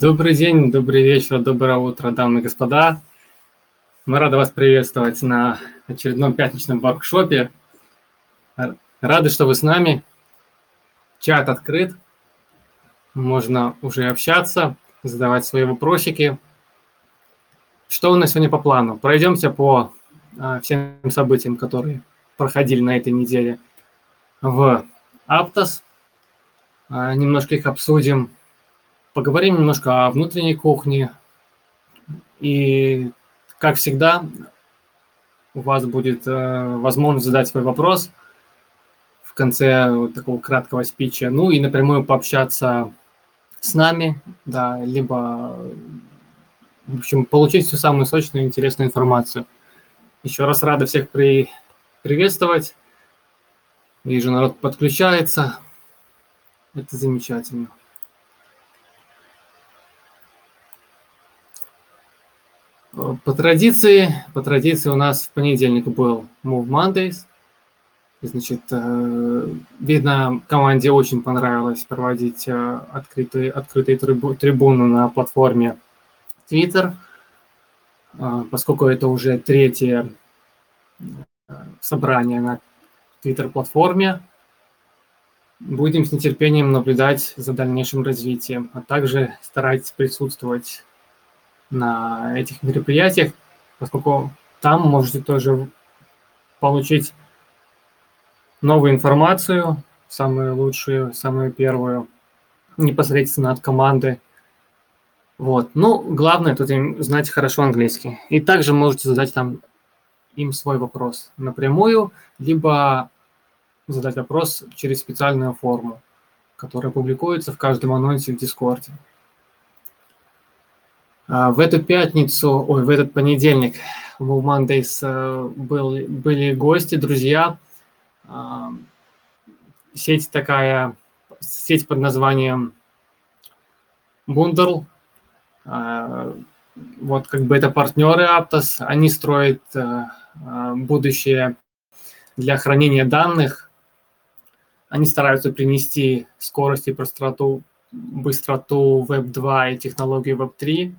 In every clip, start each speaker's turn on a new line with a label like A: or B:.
A: Добрый день, добрый вечер, доброе утро, дамы и господа. Мы рады вас приветствовать на очередном пятничном воркшопе. Рады, что вы с нами. Чат открыт. Можно уже общаться, задавать свои вопросики. Что у нас сегодня по плану? Пройдемся по а, всем событиям, которые проходили на этой неделе в Аптос. А, немножко их обсудим Поговорим немножко о внутренней кухне. И, как всегда, у вас будет э, возможность задать свой вопрос в конце вот такого краткого спича. Ну и напрямую пообщаться с нами, да, либо, в общем, получить всю самую сочную и интересную информацию. Еще раз рада всех при... приветствовать. Вижу, народ подключается. Это замечательно. По традиции, по традиции у нас в понедельник был Move Mondays. Значит, э, видно, команде очень понравилось проводить э, открытые, открытые трибуны на платформе Twitter, э, поскольку это уже третье собрание на Twitter-платформе. Будем с нетерпением наблюдать за дальнейшим развитием, а также стараться присутствовать на этих мероприятиях, поскольку там можете тоже получить новую информацию, самую лучшую, самую первую, непосредственно от команды. Вот. Ну, главное тут им знать хорошо английский. И также можете задать там им свой вопрос напрямую, либо задать вопрос через специальную форму, которая публикуется в каждом анонсе в Дискорде. А, в эту пятницу, ой, в этот понедельник в Mondays э, был, были гости, друзья. А, сеть такая, сеть под названием Бундерл. А, вот как бы это партнеры Aptos. Они строят э, будущее для хранения данных. Они стараются принести скорость и простоту, быстроту Web 2 и технологию Web 3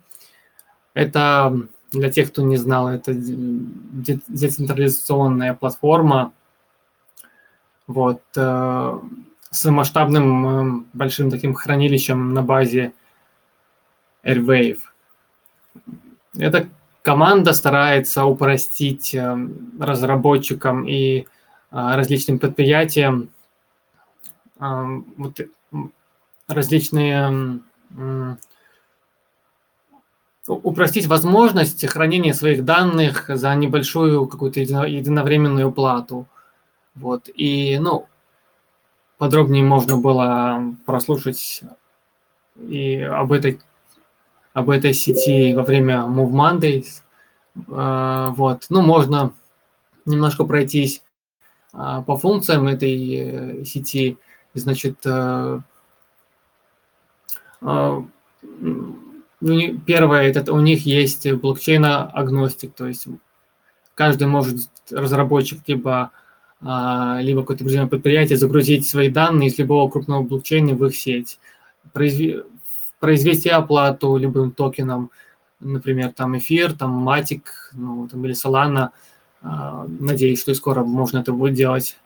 A: это, для тех, кто не знал, это децентрализационная платформа вот, э, с масштабным э, большим таким хранилищем на базе Airwave. Эта команда старается упростить э, разработчикам и различным предприятиям вот, различные упростить возможность хранения своих данных за небольшую какую-то единовременную плату. Вот. И, ну, подробнее можно было прослушать и об этой, об этой сети во время Move Mondays. А, вот. Ну, можно немножко пройтись а, по функциям этой э, сети. Значит, э, ну, первое, это у них есть блокчейн-агностик, то есть каждый может, разработчик, либо, а, либо какое-то определенное предприятие загрузить свои данные из любого крупного блокчейна в их сеть, произвести оплату любым токеном, например, там эфир, там Matic, ну, там, или Solana. А, надеюсь, что и скоро можно это будет делать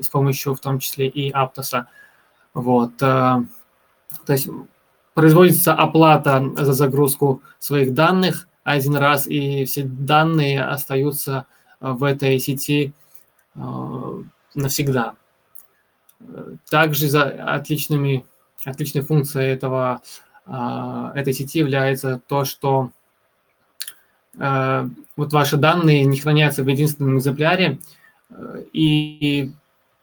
A: с помощью в том числе и Аптоса. Вот. А, то есть производится оплата за загрузку своих данных один раз, и все данные остаются э, в этой сети э, навсегда. Также за отличными, отличной функцией этого, э, этой сети является то, что вот ваши данные не хранятся в единственном экземпляре, и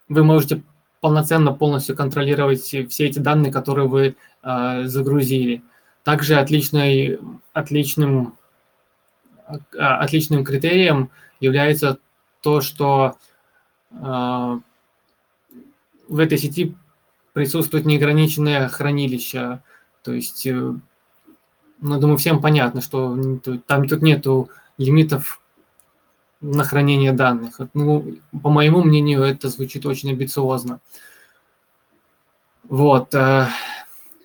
A: вы можете полноценно полностью контролировать все эти данные, которые вы э, загрузили. Также отличной, отличным, э, отличным критерием является то, что э, в этой сети присутствует неограниченное хранилище. То есть, ну, думаю, всем понятно, что там тут нету лимитов на хранение данных. Ну, по моему мнению, это звучит очень амбициозно. Вот.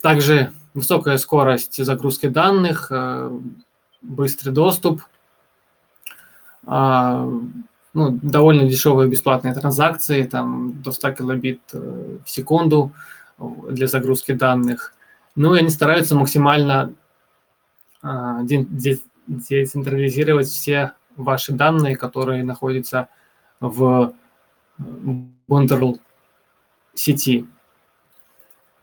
A: Также высокая скорость загрузки данных, быстрый доступ, ну, довольно дешевые бесплатные транзакции, там до 100 килобит в секунду для загрузки данных. Ну и они стараются максимально децентрализировать все ваши данные, которые находятся в Bundle сети.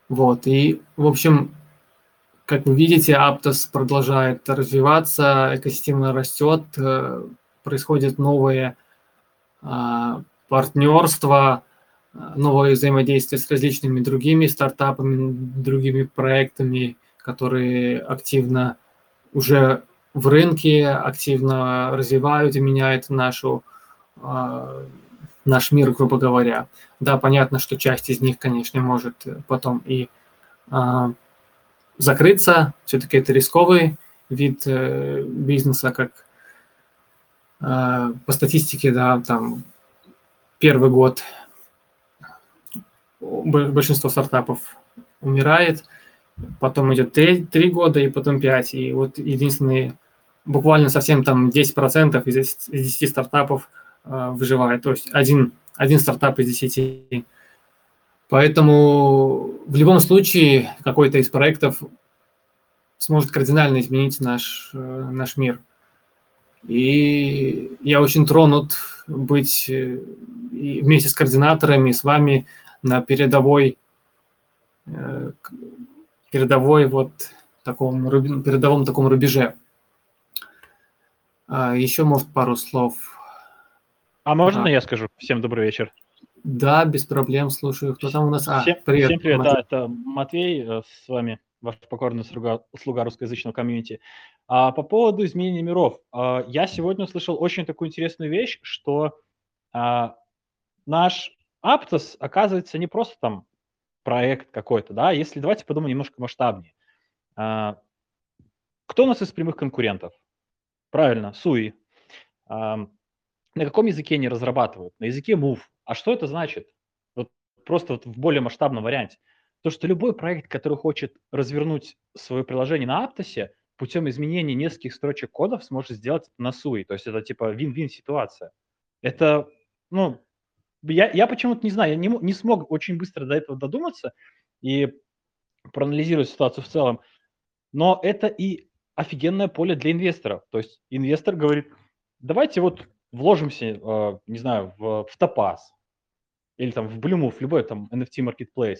A: Вот, и, в общем, как вы видите, Aptos продолжает развиваться, экосистема растет, э, происходят новые а, партнерства, новое взаимодействие с различными другими стартапами, другими проектами, которые активно уже в рынке, активно развивают и меняют нашу, а, наш мир, грубо говоря. Да, понятно, что часть из них, конечно, может потом и а, закрыться. Все-таки это рисковый вид э, бизнеса, как э, по статистике, да, там первый год большинство стартапов умирает, потом идет три 3 года и потом 5. И вот единственные, буквально совсем там 10% из 10 стартапов э, выживает. То есть один, один стартап из 10 Поэтому в любом случае какой-то из проектов сможет кардинально изменить наш, э, наш мир. И я очень тронут быть э, вместе с координаторами, с вами на передовой, э, передовой вот таком, передовом таком рубеже. А еще, может, пару слов.
B: А можно а. я скажу? Всем добрый вечер.
A: Да, без проблем, слушаю. Кто там у нас?
B: А, всем, привет. Всем привет, Матвей. да, это Матвей э, с вами, ваш покорный слуга, слуга русскоязычного комьюнити. А по поводу изменения миров, а, я сегодня услышал очень такую интересную вещь, что а, наш Aptos оказывается не просто там проект какой-то, да, если давайте подумаем немножко масштабнее. А, кто у нас из прямых конкурентов? Правильно, Суи. А, на каком языке они разрабатывают? На языке Move. А что это значит? Вот просто вот в более масштабном варианте. То, что любой проект, который хочет развернуть свое приложение на Аптосе, путем изменения нескольких строчек кодов сможет сделать на SUI. То есть это типа вин-вин ситуация. Это, ну, я, я почему-то не знаю, я не, не смог очень быстро до этого додуматься и проанализировать ситуацию в целом. Но это и офигенное поле для инвесторов. То есть инвестор говорит, давайте вот вложимся, э, не знаю, в, в Topaz, или там в в любой там NFT marketplace.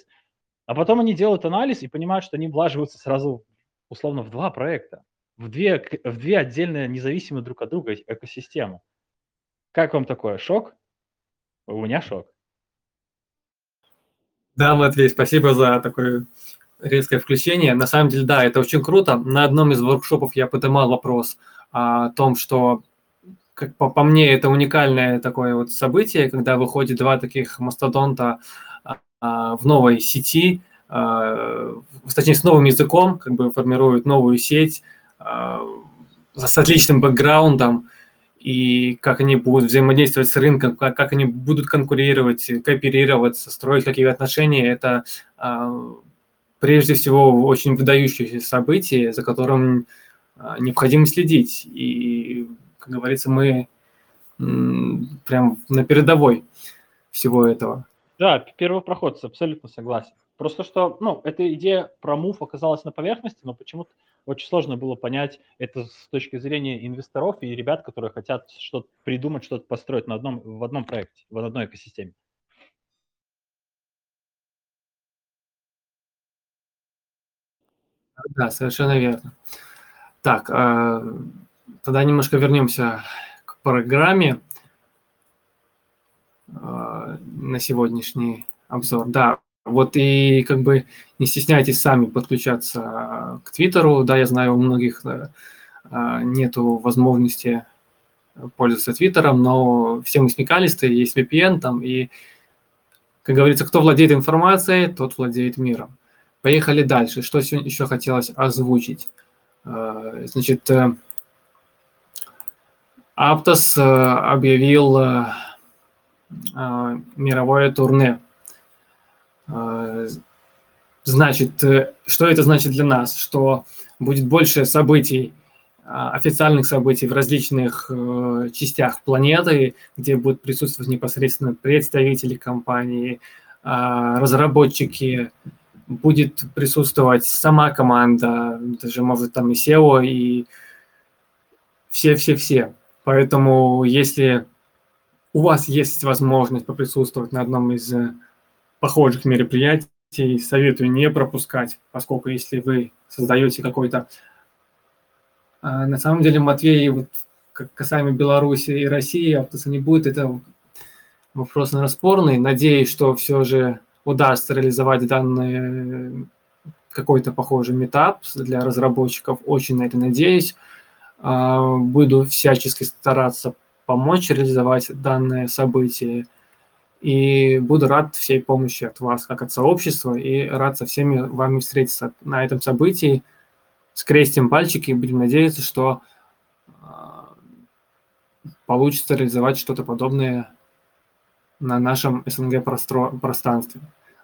B: А потом они делают анализ и понимают, что они влаживаются сразу условно в два проекта, в две, в две отдельные независимые друг от друга экосистемы. Как вам такое? Шок? У меня шок.
A: Да, Матвей, спасибо за такое резкое включение. На самом деле, да, это очень круто. На одном из воркшопов я поднимал вопрос о том, что как по, по мне, это уникальное такое вот событие, когда выходит два таких мастодонта а, в новой сети, а, точнее, с новым языком, как бы формируют новую сеть а, с отличным бэкграундом, и как они будут взаимодействовать с рынком, как, как они будут конкурировать, кооперироваться, строить какие-то отношения, это прежде всего очень выдающееся событие, за которым необходимо следить. И как говорится, мы прям на передовой всего этого.
B: Да, первопроходцы, абсолютно согласен. Просто что, ну, эта идея про мув оказалась на поверхности, но почему-то очень сложно было понять это с точки зрения инвесторов и ребят, которые хотят что-то придумать, что-то построить на одном, в одном проекте, в одной экосистеме.
A: Да, совершенно верно. Так, а, Тогда немножко вернемся к программе э, на сегодняшний обзор. Да, вот и как бы не стесняйтесь сами подключаться к Твиттеру. Да, я знаю, у многих э, нету возможности пользоваться Твиттером, но все мы смекалисты, есть VPN там, и, как говорится, кто владеет информацией, тот владеет миром. Поехали дальше. Что еще хотелось озвучить? Э, значит, Аптос э, объявил э, э, мировое турне. значит, что это значит для нас? Что будет больше событий, официальных событий в различных частях планеты, где будут присутствовать непосредственно представители компании, разработчики, будет присутствовать сама команда, даже, может, там и SEO, и все-все-все. Поэтому, если у вас есть возможность поприсутствовать на одном из э, похожих мероприятий, советую не пропускать, поскольку если вы создаете какой-то... А, на самом деле, Матвей, вот касаемо Беларуси и России, автоса не будет, это вопрос, наверное, спорный. Надеюсь, что все же удастся реализовать данный какой-то похожий метап для разработчиков. Очень на это надеюсь. А, буду всячески стараться помочь реализовать данное событие. И буду рад всей помощи от вас, как от сообщества, и рад со всеми вами встретиться на этом событии. Скрестим пальчики и будем надеяться, что а, получится реализовать что-то подобное на нашем СНГ пространстве.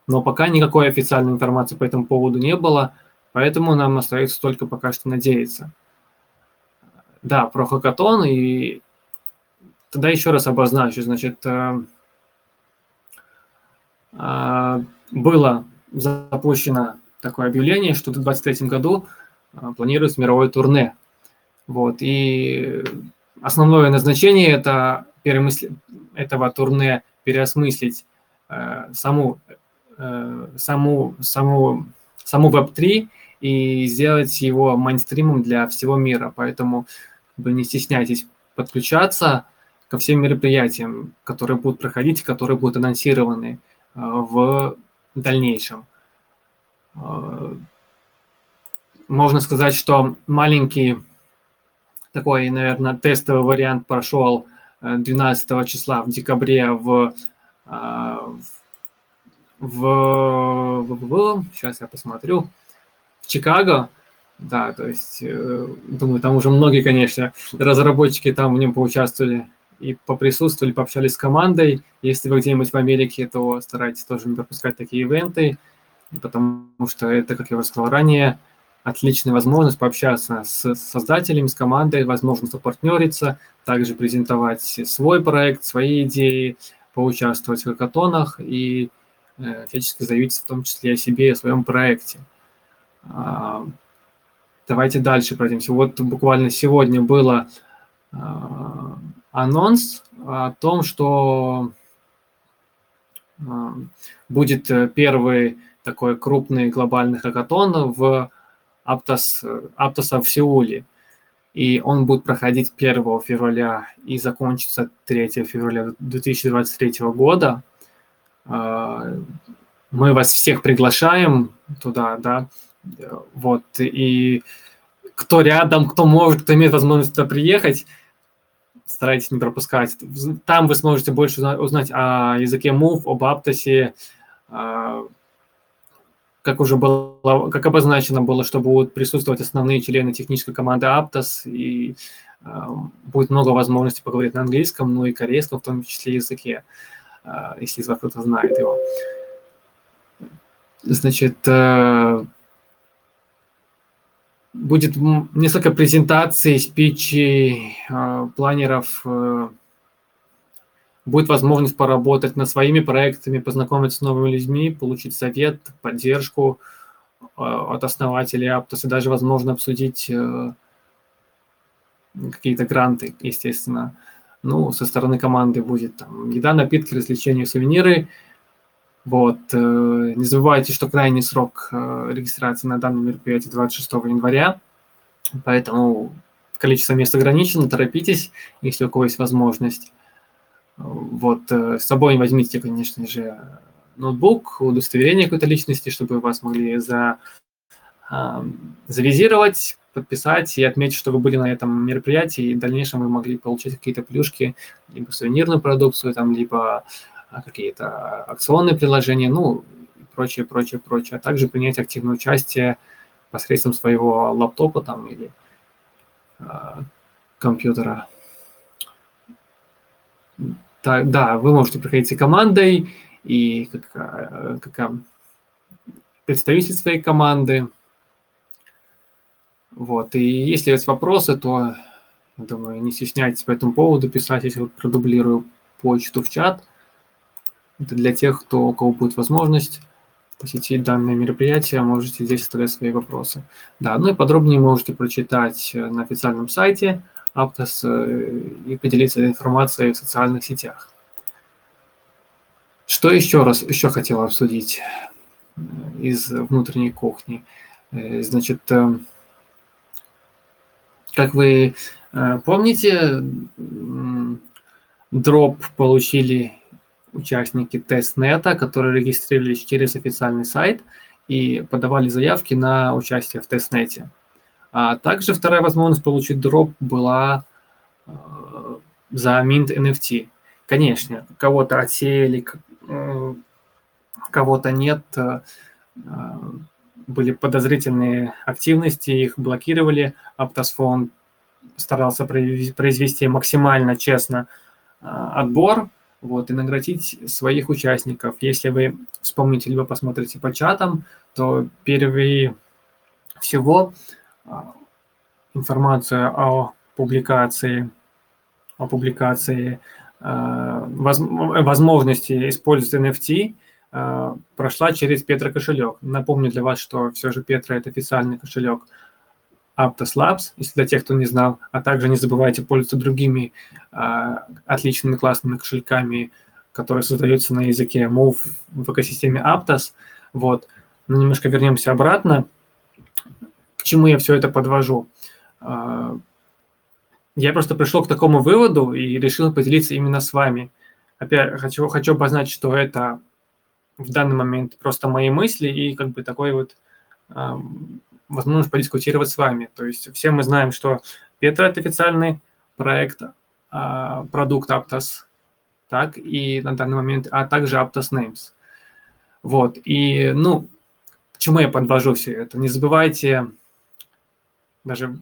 A: Но пока никакой официальной информации по этому поводу не было, поэтому нам остается только пока что надеяться. Да, про хакатон и Тогда еще раз обозначу. Значит, э, э, было запущено такое объявление, что в 2023 году э, планируется мировое турне. Вот, и основное назначение это перемысли... этого турне переосмыслить саму, саму, саму, саму Web3 и сделать его майнстримом для всего мира. Поэтому вы не стесняйтесь подключаться ко всем мероприятиям, которые будут проходить, которые будут анонсированы э, в дальнейшем. Э, можно сказать, что маленький такой, наверное, тестовый вариант прошел 12 э, числа в декабре в, в, в, в сейчас я посмотрю, в Чикаго, да, то есть, думаю, там уже многие, конечно, разработчики там в нем поучаствовали и поприсутствовали, пообщались с командой. Если вы где-нибудь в Америке, то старайтесь тоже не пропускать такие ивенты, потому что это, как я уже сказал ранее, отличная возможность пообщаться с создателями, с командой, возможность попартнериться, также презентовать свой проект, свои идеи, поучаствовать в хакатонах и э, всячески заявить в том числе о себе и о своем проекте. Давайте дальше пройдемся. Вот буквально сегодня было а, анонс о том, что а, будет первый такой крупный глобальный хакатон в Аптос, Аптоса в Сеуле. И он будет проходить 1 февраля и закончится 3 февраля 2023 года. А, мы вас всех приглашаем туда, да, вот, и кто рядом, кто может, кто имеет возможность туда приехать, старайтесь не пропускать. Там вы сможете больше узнать о языке Move, об Аптосе, а, как уже было, как обозначено было, что будут присутствовать основные члены технической команды Aptos, и а, будет много возможностей поговорить на английском, ну и корейском, в том числе языке, а, если из вас кто-то знает его. Значит, э, будет несколько презентаций, спичей, а, планеров. Э, будет возможность поработать над своими проектами, познакомиться с новыми людьми, получить совет, поддержку а, от основателей Aptos и даже, возможно, обсудить э, какие-то гранты, естественно. Ну, со стороны команды будет там еда, напитки, развлечения, сувениры – вот. Э, не забывайте, что крайний срок э, регистрации на данном мероприятии 26 января, поэтому количество мест ограничено, торопитесь, если у кого есть возможность. Вот. Э, с собой возьмите, конечно же, ноутбук, удостоверение какой-то личности, чтобы вас могли за, завизировать, подписать и отметить, что вы были на этом мероприятии, и в дальнейшем вы могли получить какие-то плюшки, либо сувенирную продукцию, там, либо а, какие-то акционные приложения, ну, и прочее, прочее, прочее, а также принять активное участие посредством своего лаптопа там или э, компьютера. Так, да, вы можете приходить с командой, и как, как, представитель своей команды. Вот. И если есть вопросы, то, думаю, не стесняйтесь по этому поводу писать, если вот продублирую почту в чат. Это для тех, кто, у кого будет возможность посетить данное мероприятие, можете здесь оставлять свои вопросы. Да, ну и подробнее можете прочитать на официальном сайте Aptos э, и поделиться информацией в социальных сетях. Что еще раз еще хотел обсудить э, из внутренней кухни? Э, значит, как вы помните, дроп получили участники тестнета, которые регистрировались через официальный сайт и подавали заявки на участие в тестнете. А также вторая возможность получить дроп была э, за Mint NFT. Конечно, кого-то отсеяли, э, кого-то нет, э, были подозрительные активности, их блокировали. Аптосфон старался произвести максимально честно отбор, вот, и наградить своих участников. Если вы вспомните, либо посмотрите по чатам, то впервые всего а, информация о публикации, о публикации а, возможности использовать NFT а, прошла через Петра кошелек. Напомню для вас, что все же Петра это официальный кошелек Aptos Labs, если для тех, кто не знал, а также не забывайте пользоваться другими отличными классными кошельками, которые создаются на языке Move в экосистеме Aptos. Вот. Но немножко вернемся обратно чему я все это подвожу? А, я просто пришел к такому выводу и решил поделиться именно с вами. Опять хочу, хочу обозначить, что это в данный момент просто мои мысли и как бы такой вот возможность подискутировать с вами. То есть все мы знаем, что Петра – это официальный проект, а, продукт Aptos, так, и на данный момент, а также Aptos Names. Вот, и, ну, к чему я подвожу все это? Не забывайте даже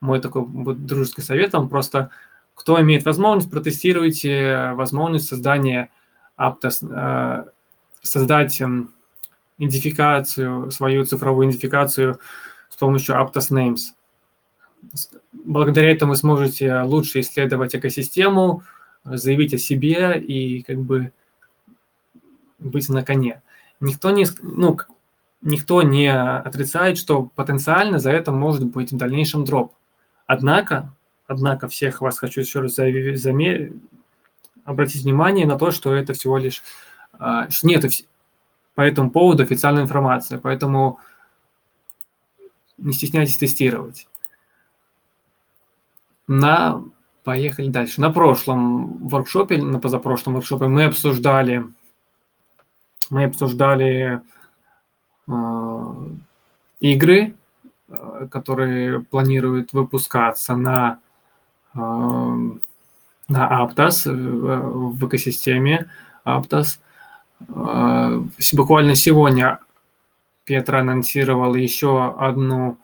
A: мой такой дружеский совет вам просто, кто имеет возможность, протестируйте возможность создания Aptos, э, создать идентификацию, свою цифровую идентификацию с помощью Aptos Names. Благодаря этому вы сможете лучше исследовать экосистему, заявить о себе и как бы быть на коне. Никто не, ну, никто не отрицает, что потенциально за это может быть в дальнейшем дроп. Однако, однако всех вас хочу еще раз заме... обратить внимание на то, что это всего лишь а, нет по этому поводу официальной информации, поэтому не стесняйтесь тестировать. На поехали дальше. На прошлом воркшопе, на позапрошлом воркшопе мы обсуждали мы обсуждали Э, игры, э, которые планируют выпускаться на, э, на Aptos, в экосистеме Aptos. Буквально сегодня Петр анонсировал еще одну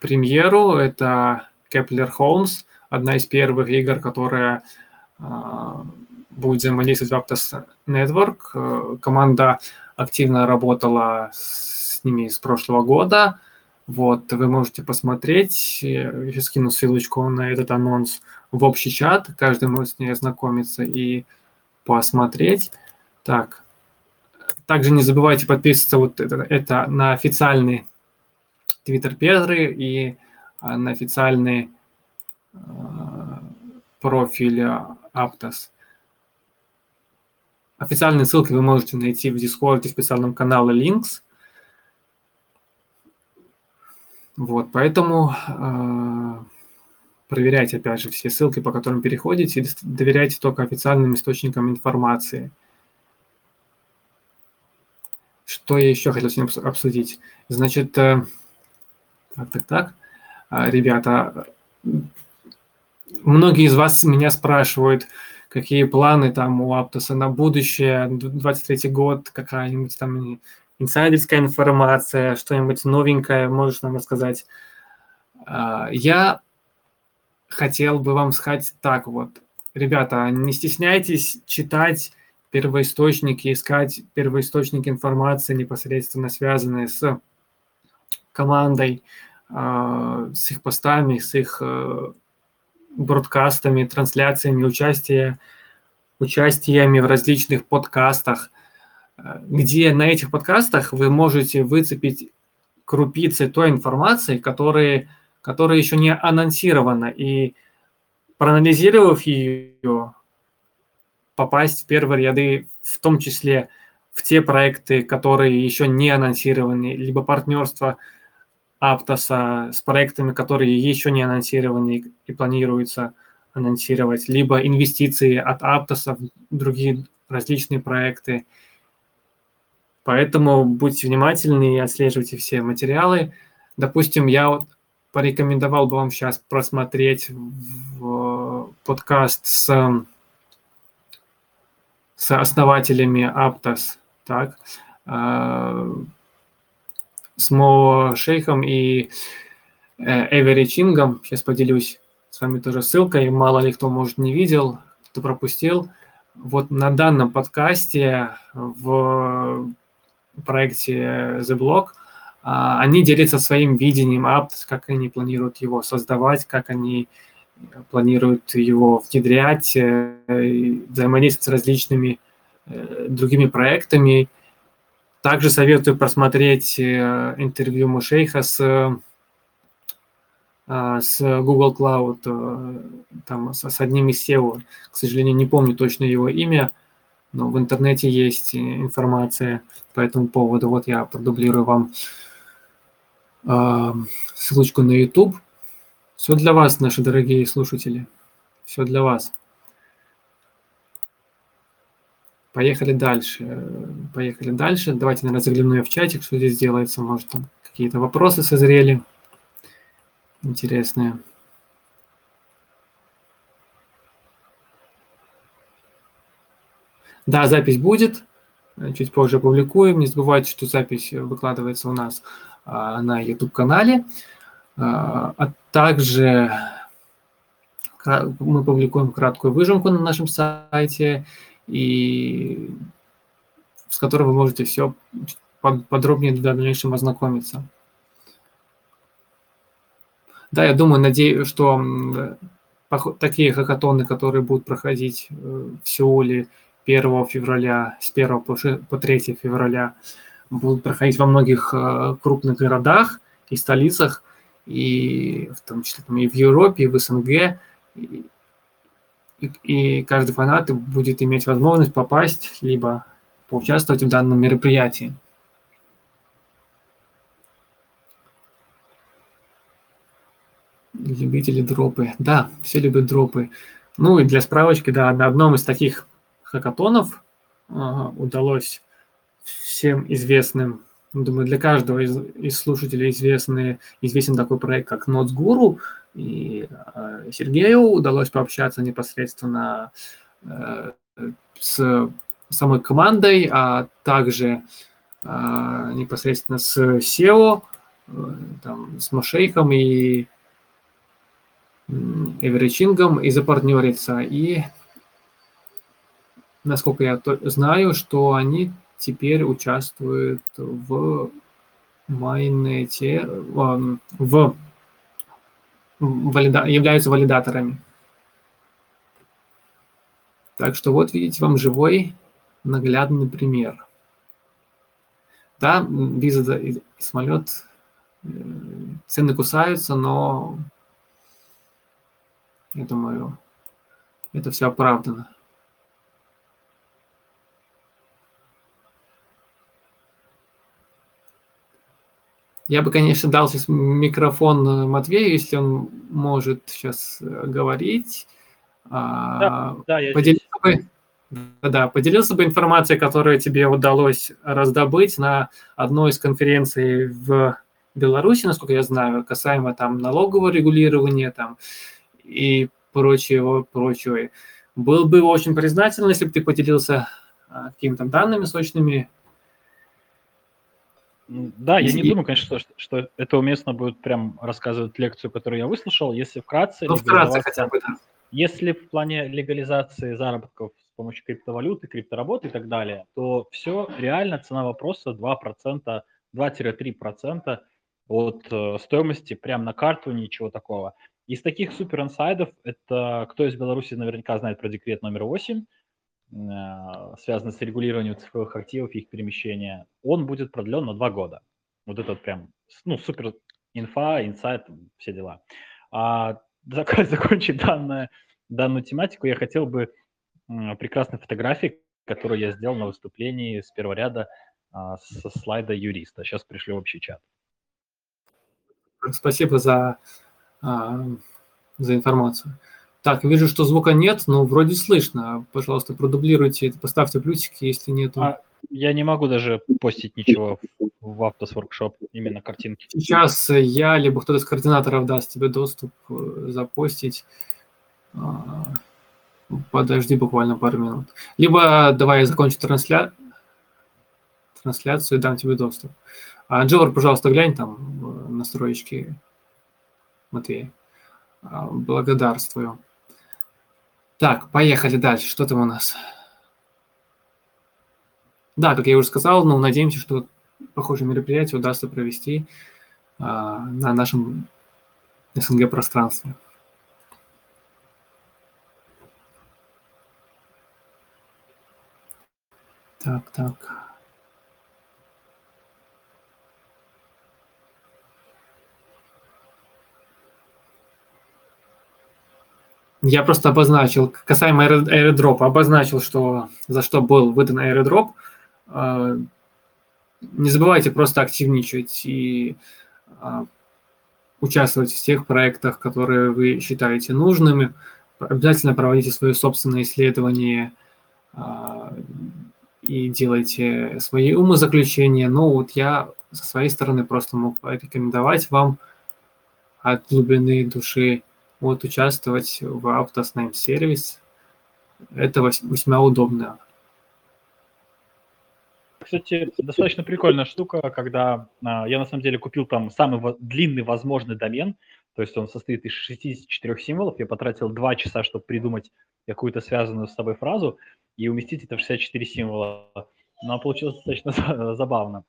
A: премьеру. Это Kepler Holmes, одна из первых игр, которая будет взаимодействовать в Aptos Network. Команда активно работала с ними с прошлого года. Вот, вы можете посмотреть, я скину ссылочку на этот анонс в общий чат, каждый может с ней ознакомиться и посмотреть. Так, также не забывайте подписываться вот это, это на официальный Твиттер Петры и а, на официальный э, профиль Aptos. Официальные ссылки вы можете найти в Discord и в специальном канале Links. Вот, поэтому э, проверяйте, опять же, все ссылки, по которым переходите, и доверяйте только официальным источникам информации. Что я еще хотел сегодня обсудить? Значит, э, так, так, так, э, ребята, многие из вас меня спрашивают, какие планы там у Аптоса на будущее, 23 год, какая-нибудь там инсайдерская информация, что-нибудь новенькое можешь нам рассказать. А, я хотел бы вам сказать так вот. Ребята, не стесняйтесь читать первоисточники, искать первоисточники информации, непосредственно связанные с командой, а, с их постами, с их э, бродкастами, трансляциями, участие, участиями в различных подкастах, э, где на этих подкастах вы можете выцепить крупицы той информации, которые, которая еще не анонсирована. И проанализировав ее, попасть в первые ряды, в том числе в те проекты, которые еще не анонсированы, либо партнерство Аптоса с проектами, которые еще не анонсированы и планируется анонсировать, либо инвестиции от Аптоса в другие различные проекты. Поэтому будьте внимательны и отслеживайте все материалы. Допустим, я вот порекомендовал бы вам сейчас просмотреть подкаст с, с основателями Aptos, так, э, с Мо Шейхом и э, Эвери Чингом. Сейчас поделюсь с вами тоже ссылкой. Мало ли кто, может, не видел, кто пропустил. Вот на данном подкасте в проекте The Block а, они делятся своим видением Aptos, как они планируют его создавать, как они планируют его внедрять, э, взаимодействовать с различными э, другими проектами. Также советую просмотреть э, интервью Мушейха с, с Google Cloud, там, с одним из SEO. К сожалению, не помню точно его имя, но в интернете есть информация по этому поводу. Вот я продублирую вам ссылочку на YouTube все для вас, наши дорогие слушатели. Все для вас. Поехали дальше. Поехали дальше. Давайте, наверное, загляну я в чатик, что здесь делается. Может, там какие-то вопросы созрели. Интересные. Да, запись будет. Чуть позже опубликуем. Не забывайте, что запись выкладывается у нас а, на YouTube-канале. А, а также мы публикуем краткую выжимку на нашем сайте, и с которой вы можете все подробнее в дальнейшем ознакомиться. Да, я думаю, надеюсь, что такие хакатоны, которые будут проходить э, в Сеуле 1 февраля, с 1 по 3 февраля, будут проходить во многих э, крупных городах и столицах и в том числе там, и в Европе, и в СНГ. И, и каждый фанат будет иметь возможность попасть, либо поучаствовать в данном мероприятии. Любители дропы. Да, все любят дропы. Ну и для справочки, да, на одном из таких хакатонов э, удалось всем известным Думаю, для каждого из, из слушателей известный, известен такой проект, как Нотсгуру. И э, Сергею удалось пообщаться непосредственно э, с самой командой, а также э, непосредственно с SEO, э, там, с Машейхом и Эверичингом и запартнериться. И насколько я знаю, что они теперь участвуют в майнете, в, в валида, являются валидаторами. Так что вот видите вам живой наглядный пример. Да, виза и самолет, э, цены кусаются, но я думаю, это все оправдано. Я бы, конечно, дал сейчас микрофон э, Матвею, если он может сейчас э, говорить. А, да, да, я поделился здесь. бы, да, поделился бы информацией, которую тебе удалось раздобыть на одной из конференций в Беларуси, насколько я знаю, касаемо там налогового регулирования там и прочего, прочего. Был бы очень признателен, если бы ты поделился а, какими-то данными сочными,
B: да, я не думаю, конечно, что, что это уместно будет прям рассказывать лекцию, которую я выслушал. Если вкратце...
A: Ну, вкратце хотя бы, да.
B: Если в плане легализации заработков помощью криптовалюты, криптоработы и так далее, то все реально цена вопроса 2%, 2-3% от э, стоимости прямо на карту, ничего такого. Из таких супер инсайдов, это кто из Беларуси наверняка знает про декрет номер 8, э, связанный с регулированием цифровых активов и их перемещения, он будет продлен на два года. Вот это вот прям, ну, супер инфа, инсайт, все дела. А закончить данное, данную тематику, я хотел бы прекрасной фотографии, которую я сделал на выступлении с первого ряда а, со слайда юриста. Сейчас пришлю в общий чат.
A: Спасибо за, а, за информацию. Так, вижу, что звука нет, но вроде слышно. Пожалуйста, продублируйте поставьте плюсики, если нет.
B: А, я не могу даже постить ничего в Aptos Workshop, именно картинки.
A: Сейчас я, либо кто-то из координаторов даст тебе доступ э, запостить. А, подожди буквально пару минут. Либо давай я закончу трансля... трансляцию и дам тебе доступ. А, пожалуйста, глянь там настроечки Матвея. А, благодарствую. Так, поехали дальше. Что там у нас? Да, как я уже сказал, но надеемся, что похожее мероприятие удастся провести а, на нашем СНГ пространстве. Так, так. Я просто обозначил, касаемо аэродропа, обозначил, что за что был выдан аэродроп – а, не забывайте просто активничать и а, участвовать в тех проектах, которые вы считаете нужными. Обязательно проводите свои собственные исследования а, и делайте свои умозаключения. Но вот я со своей стороны просто мог порекомендовать вам от глубины души вот участвовать в Aptos Name Service. Это весьма удобно.
B: Кстати, достаточно прикольная штука, когда а, я на самом деле купил там самый во- длинный возможный домен, то есть он состоит из 64 символов. Я потратил 2 часа, чтобы придумать какую-то связанную с собой фразу и уместить это в 64 символа. Но получилось достаточно забавно.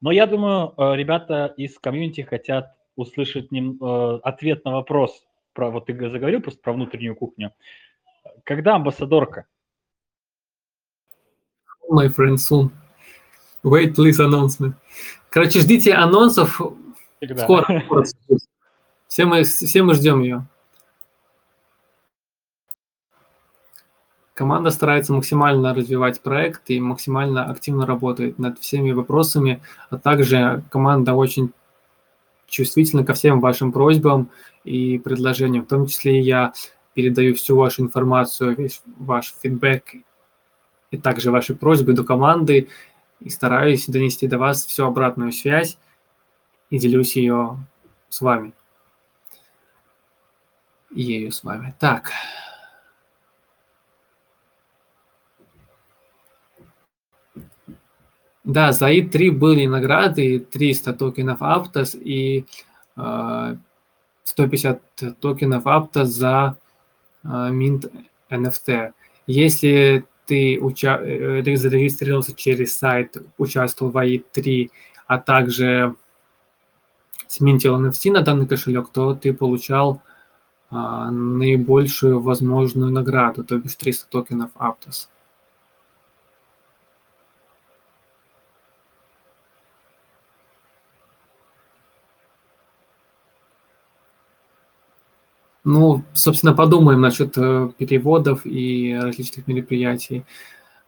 B: Но я думаю, э, ребята из комьюнити хотят услышать нем, э, ответ на вопрос про, вот ты заговорил просто про внутреннюю кухню. Когда амбассадорка?
A: my friend, soon. Wait, please, announcement. Короче, ждите анонсов Всегда. скоро. Все мы, все мы ждем ее. Команда старается максимально развивать проект и максимально активно работает над всеми вопросами, а также команда очень чувствительна ко всем вашим просьбам и предложениям. В том числе я передаю всю вашу информацию, весь ваш фидбэк и также ваши просьбы до команды и стараюсь донести до вас всю обратную связь и делюсь ее с вами. Ею с вами. Так. Да, за И3 были награды, 300 токенов Aptos и э, 150 токенов Aptos за э, Mint NFT. Если ты уча- э, зарегистрировался через сайт, участвовал в AI3, а также сменил NFT на данный кошелек, то ты получал а, наибольшую возможную награду, то бишь 300 токенов Aptos. Ну, собственно, подумаем насчет э, переводов и различных мероприятий.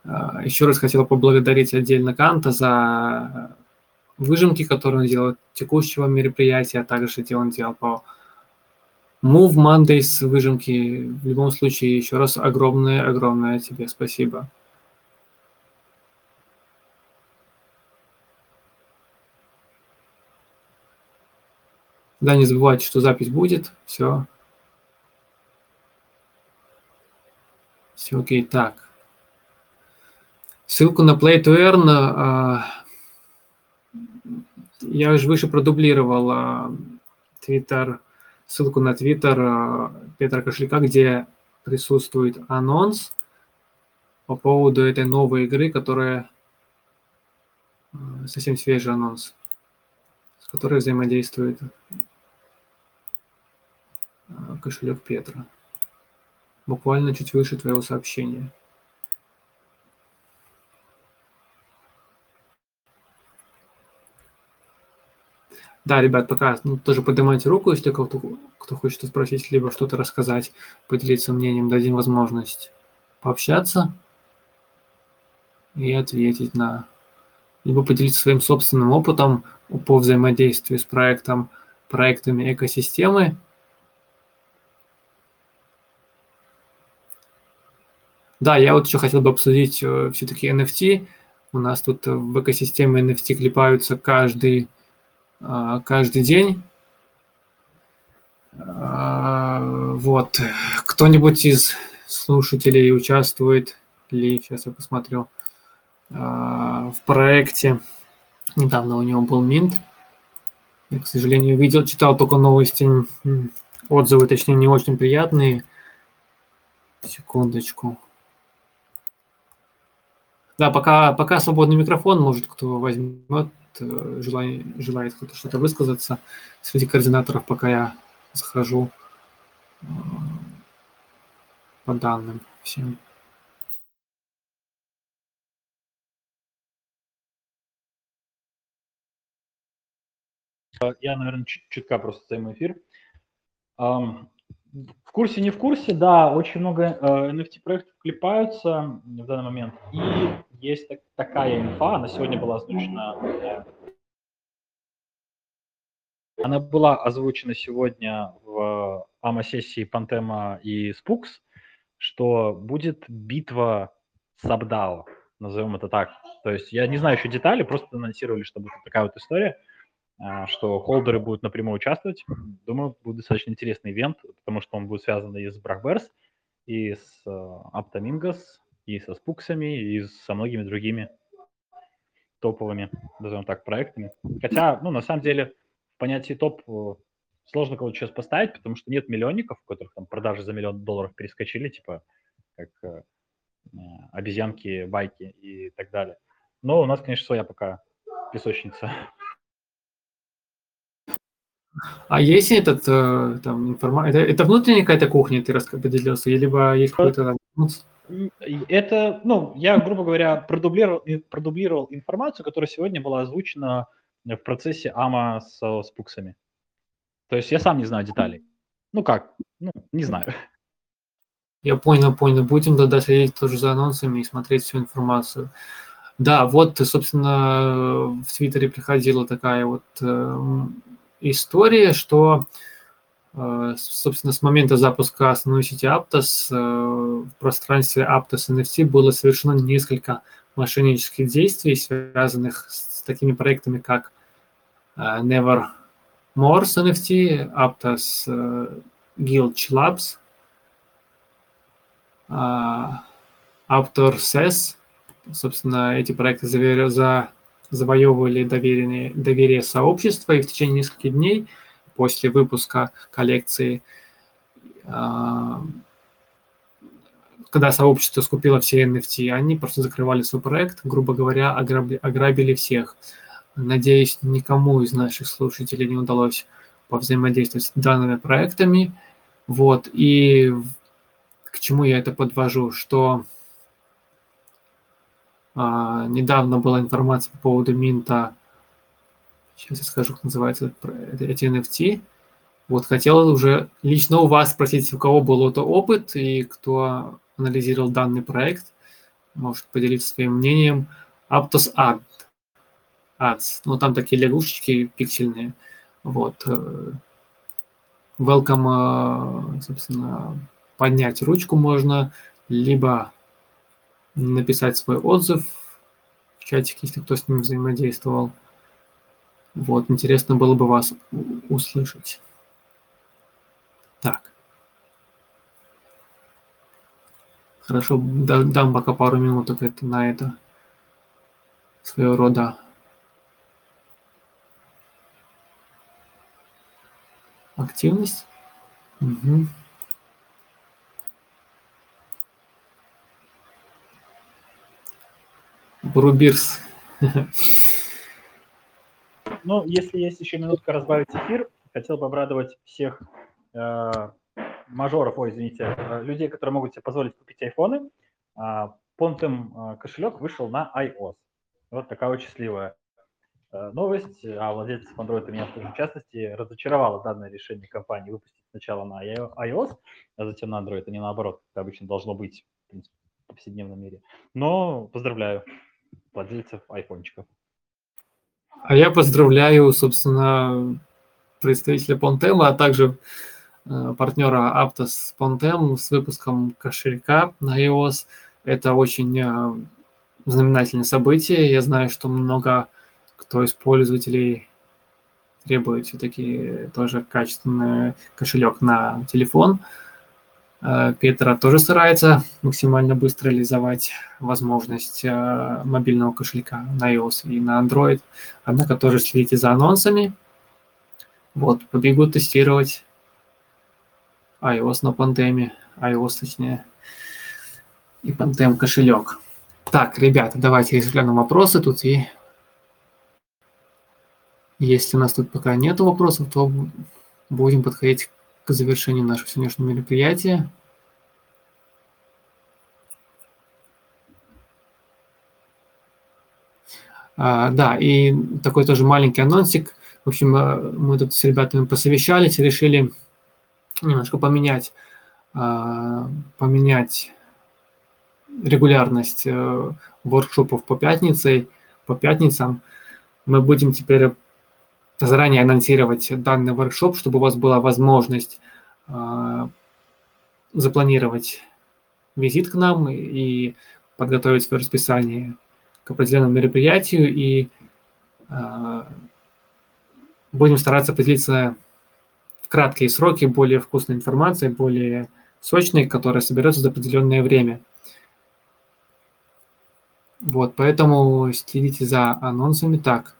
A: А, Еще раз хотел поблагодарить отдельно Канта за выжимки, которые он делал текущего мероприятия, а также те он делал по Move Mondays выжимки. В любом случае, еще раз огромное-огромное тебе спасибо. Да, не забывайте, что запись будет. Все. Все окей, так. Ссылку на Play to Earn а, я уже выше продублировал а, Twitter, ссылку на Twitter а, Петра Кошелька, где присутствует анонс по поводу этой новой игры, которая э, совсем свежий анонс, с которой взаимодействует э, кошелек Петра. Буквально чуть выше твоего сообщения. Да, ребят, пока ну, тоже поднимайте руку, если кто-то кто хочет спросить, либо что-то рассказать, поделиться мнением, дадим возможность пообщаться и ответить на... Либо поделиться своим собственным опытом по взаимодействию с проектом, проектами экосистемы. Да, я вот еще хотел бы обсудить э, все-таки NFT. У нас тут в экосистеме NFT клепаются каждый а, каждый день. А, вот. Кто-нибудь из слушателей участвует ли, сейчас я посмотрю, а, в проекте. Недавно у него был Минт. Я, к сожалению, видел, читал только новости, отзывы, точнее, не очень приятные. Секундочку. Да, пока, пока свободный микрофон, может, кто возьмет Э, желание, желает кто-то что-то высказаться среди координаторов, пока я захожу э, по данным всем.
B: Я, наверное, чутка просто займу эфир. В курсе, не в курсе, да, очень много NFT-проектов э, клепаются в данный момент. И есть так, такая инфа, она сегодня была озвучена. Э, она была озвучена сегодня в АМА-сессии Пантема и Спукс, что будет битва Сабдао, назовем это так. То есть я не знаю еще детали, просто анонсировали, что будет такая вот история – а, что холдеры будут напрямую участвовать. Думаю, будет достаточно интересный ивент, потому что он будет связан и с Брахберс, и с Аптамингос, и со Спуксами, и со многими другими топовыми, назовем так, проектами. Хотя, ну, на самом деле, в понятии топ э, сложно кого-то сейчас поставить, потому что нет миллионников, у которых там продажи за миллион долларов перескочили, типа, как э, э обезьянки, байки и так далее. Но у нас, конечно, своя пока песочница
A: а есть этот э, там информация? Это, это внутренняя какая-то кухня, ты распределился, либо есть какой-то
B: Это, ну, я, грубо говоря, продублировал, продублировал информацию, которая сегодня была озвучена в процессе АМА с, с пуксами. То есть я сам не знаю деталей. Ну как? Ну, не знаю.
A: Я понял, понял. Будем тогда следить тоже за анонсами и смотреть всю информацию. Да, вот, собственно, в Твиттере приходила такая вот э, история, что, собственно, с момента запуска основной сети Aptos э, в пространстве Aptos NFT было совершено несколько мошеннических действий, связанных с такими проектами, как э, Never More NFT, Aptos Guild Labs, Aptor SES. Собственно, эти проекты за завоевывали доверие сообщества, и в течение нескольких дней после выпуска коллекции, а, когда сообщество скупило все NFT, они просто закрывали свой проект, грубо говоря, ограбли, ограбили всех. Надеюсь, никому из наших слушателей не удалось повзаимодействовать с данными проектами. Вот, и к чему я это подвожу, что а, недавно была информация по поводу Минта. Сейчас я скажу, как называется эти NFT. Вот хотел уже лично у вас спросить, у кого был это опыт и кто анализировал данный проект, может поделиться своим мнением. Aptos Ad. Ads. Ну, там такие лягушечки пиксельные. Вот. Э, welcome, э, собственно, поднять ручку можно, либо написать свой отзыв в чатике, если кто с ним взаимодействовал. Вот, интересно было бы вас услышать. Так. Хорошо, дам пока пару минуток это, на это своего рода активность. Угу. Бурубирс.
B: Ну, если есть еще минутка разбавить эфир, хотел бы обрадовать всех э, мажоров, ой, извините, э, людей, которые могут себе позволить купить айфоны. Э, Pontem кошелек вышел на iOS. Вот такая вот счастливая э, новость. А владельцев Android меня в частности разочаровало данное решение компании выпустить сначала на iOS, а затем на Android, а не наоборот, как обычно должно быть в, принципе, в повседневном мире. Но поздравляю владельцев айфончиков.
A: А я поздравляю, собственно, представителя Pontem, а также э, партнера Aptos Pontem с выпуском кошелька на iOS. Это очень э, знаменательное событие. Я знаю, что много кто из пользователей требует все-таки тоже качественный кошелек на телефон. Э, Петра тоже старается максимально быстро реализовать возможность э, мобильного кошелька на iOS и на Android. Однако тоже следите за анонсами. Вот, побегу тестировать iOS на пандеме, iOS точнее, и пандем кошелек. Так, ребята, давайте взглянем вопросы тут и если у нас тут пока нет вопросов, то будем подходить к завершению нашего сегодняшнего мероприятия. А, да, и такой тоже маленький анонсик. В общем, э, мы тут с ребятами посовещались решили немножко поменять, а, поменять регулярность э, воркшопов по пятнице, по пятницам. Мы будем теперь заранее анонсировать данный воркшоп, чтобы у вас была возможность э, запланировать визит к нам и подготовить свое расписание к определенному мероприятию и э, будем стараться поделиться в краткие сроки более вкусной информацией, более сочной, которая соберется за определенное время. Вот, поэтому следите за анонсами так.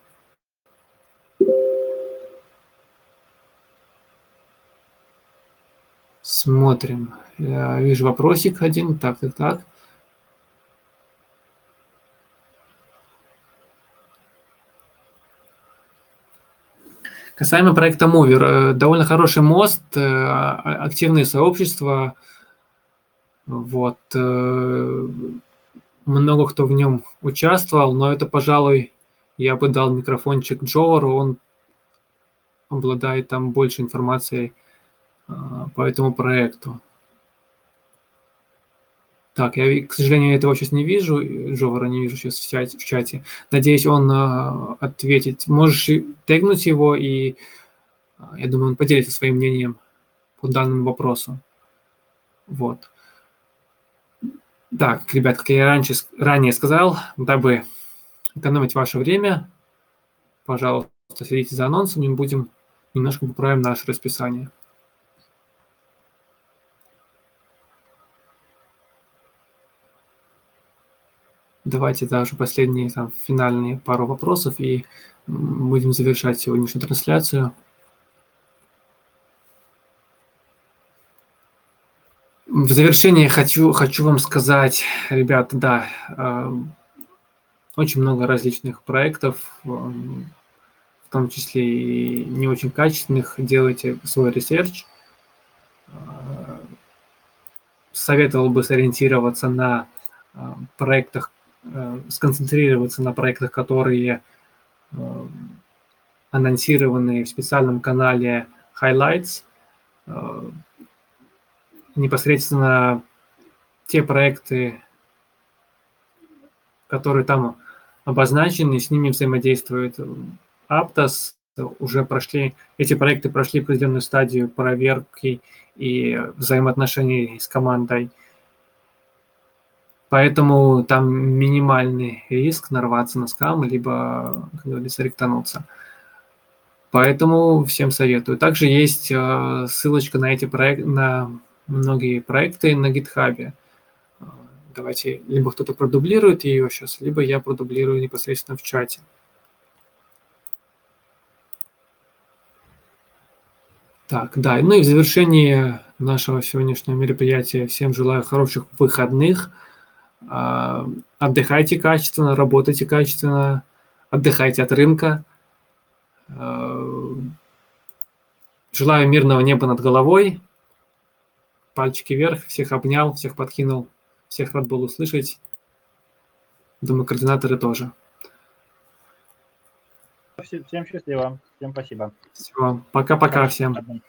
A: Смотрим. Я вижу вопросик один. Так, так, так. Касаемо проекта Mover, э, довольно хороший мост, э, а, активные сообщества, вот, э, много кто в нем участвовал, но это, пожалуй, я бы дал микрофончик Джоору, он обладает там больше информацией по этому проекту. Так, я, к сожалению, этого сейчас не вижу, Джовара не вижу сейчас в чате. Надеюсь, он э, ответит. Можешь тегнуть его, и я думаю, он поделится своим мнением по данному вопросу. Вот. Так, ребят, как я раньше, ранее сказал, дабы экономить ваше время, пожалуйста, следите за анонсом, мы будем немножко поправим наше расписание. Давайте даже последние там финальные пару вопросов и будем завершать сегодняшнюю трансляцию. В завершение хочу, хочу вам сказать, ребята, да, э, очень много различных проектов, э, в том числе и не очень качественных. Делайте свой research. Э, советовал бы сориентироваться на проектах, Э, сконцентрироваться на проектах, которые э, анонсированы в специальном канале Highlights. Э, непосредственно те проекты, которые там обозначены, с ними взаимодействует Aptos, уже прошли, эти проекты прошли определенную стадию проверки и взаимоотношений с командой Поэтому там минимальный риск нарваться на скам, либо, как говорится, ректануться. Поэтому всем советую. Также есть э, ссылочка на эти проекты, на многие проекты на GitHub. Э, давайте, либо кто-то продублирует ее сейчас, либо я продублирую непосредственно в чате. Так, да, ну и в завершении нашего сегодняшнего мероприятия всем желаю хороших выходных – отдыхайте качественно, работайте качественно, отдыхайте от рынка. А, желаю мирного неба над головой. Пальчики вверх, всех обнял, всех подкинул, всех рад был услышать. Думаю, координаторы тоже.
B: Всем счастливо. Всем спасибо.
A: Все, пока-пока всем.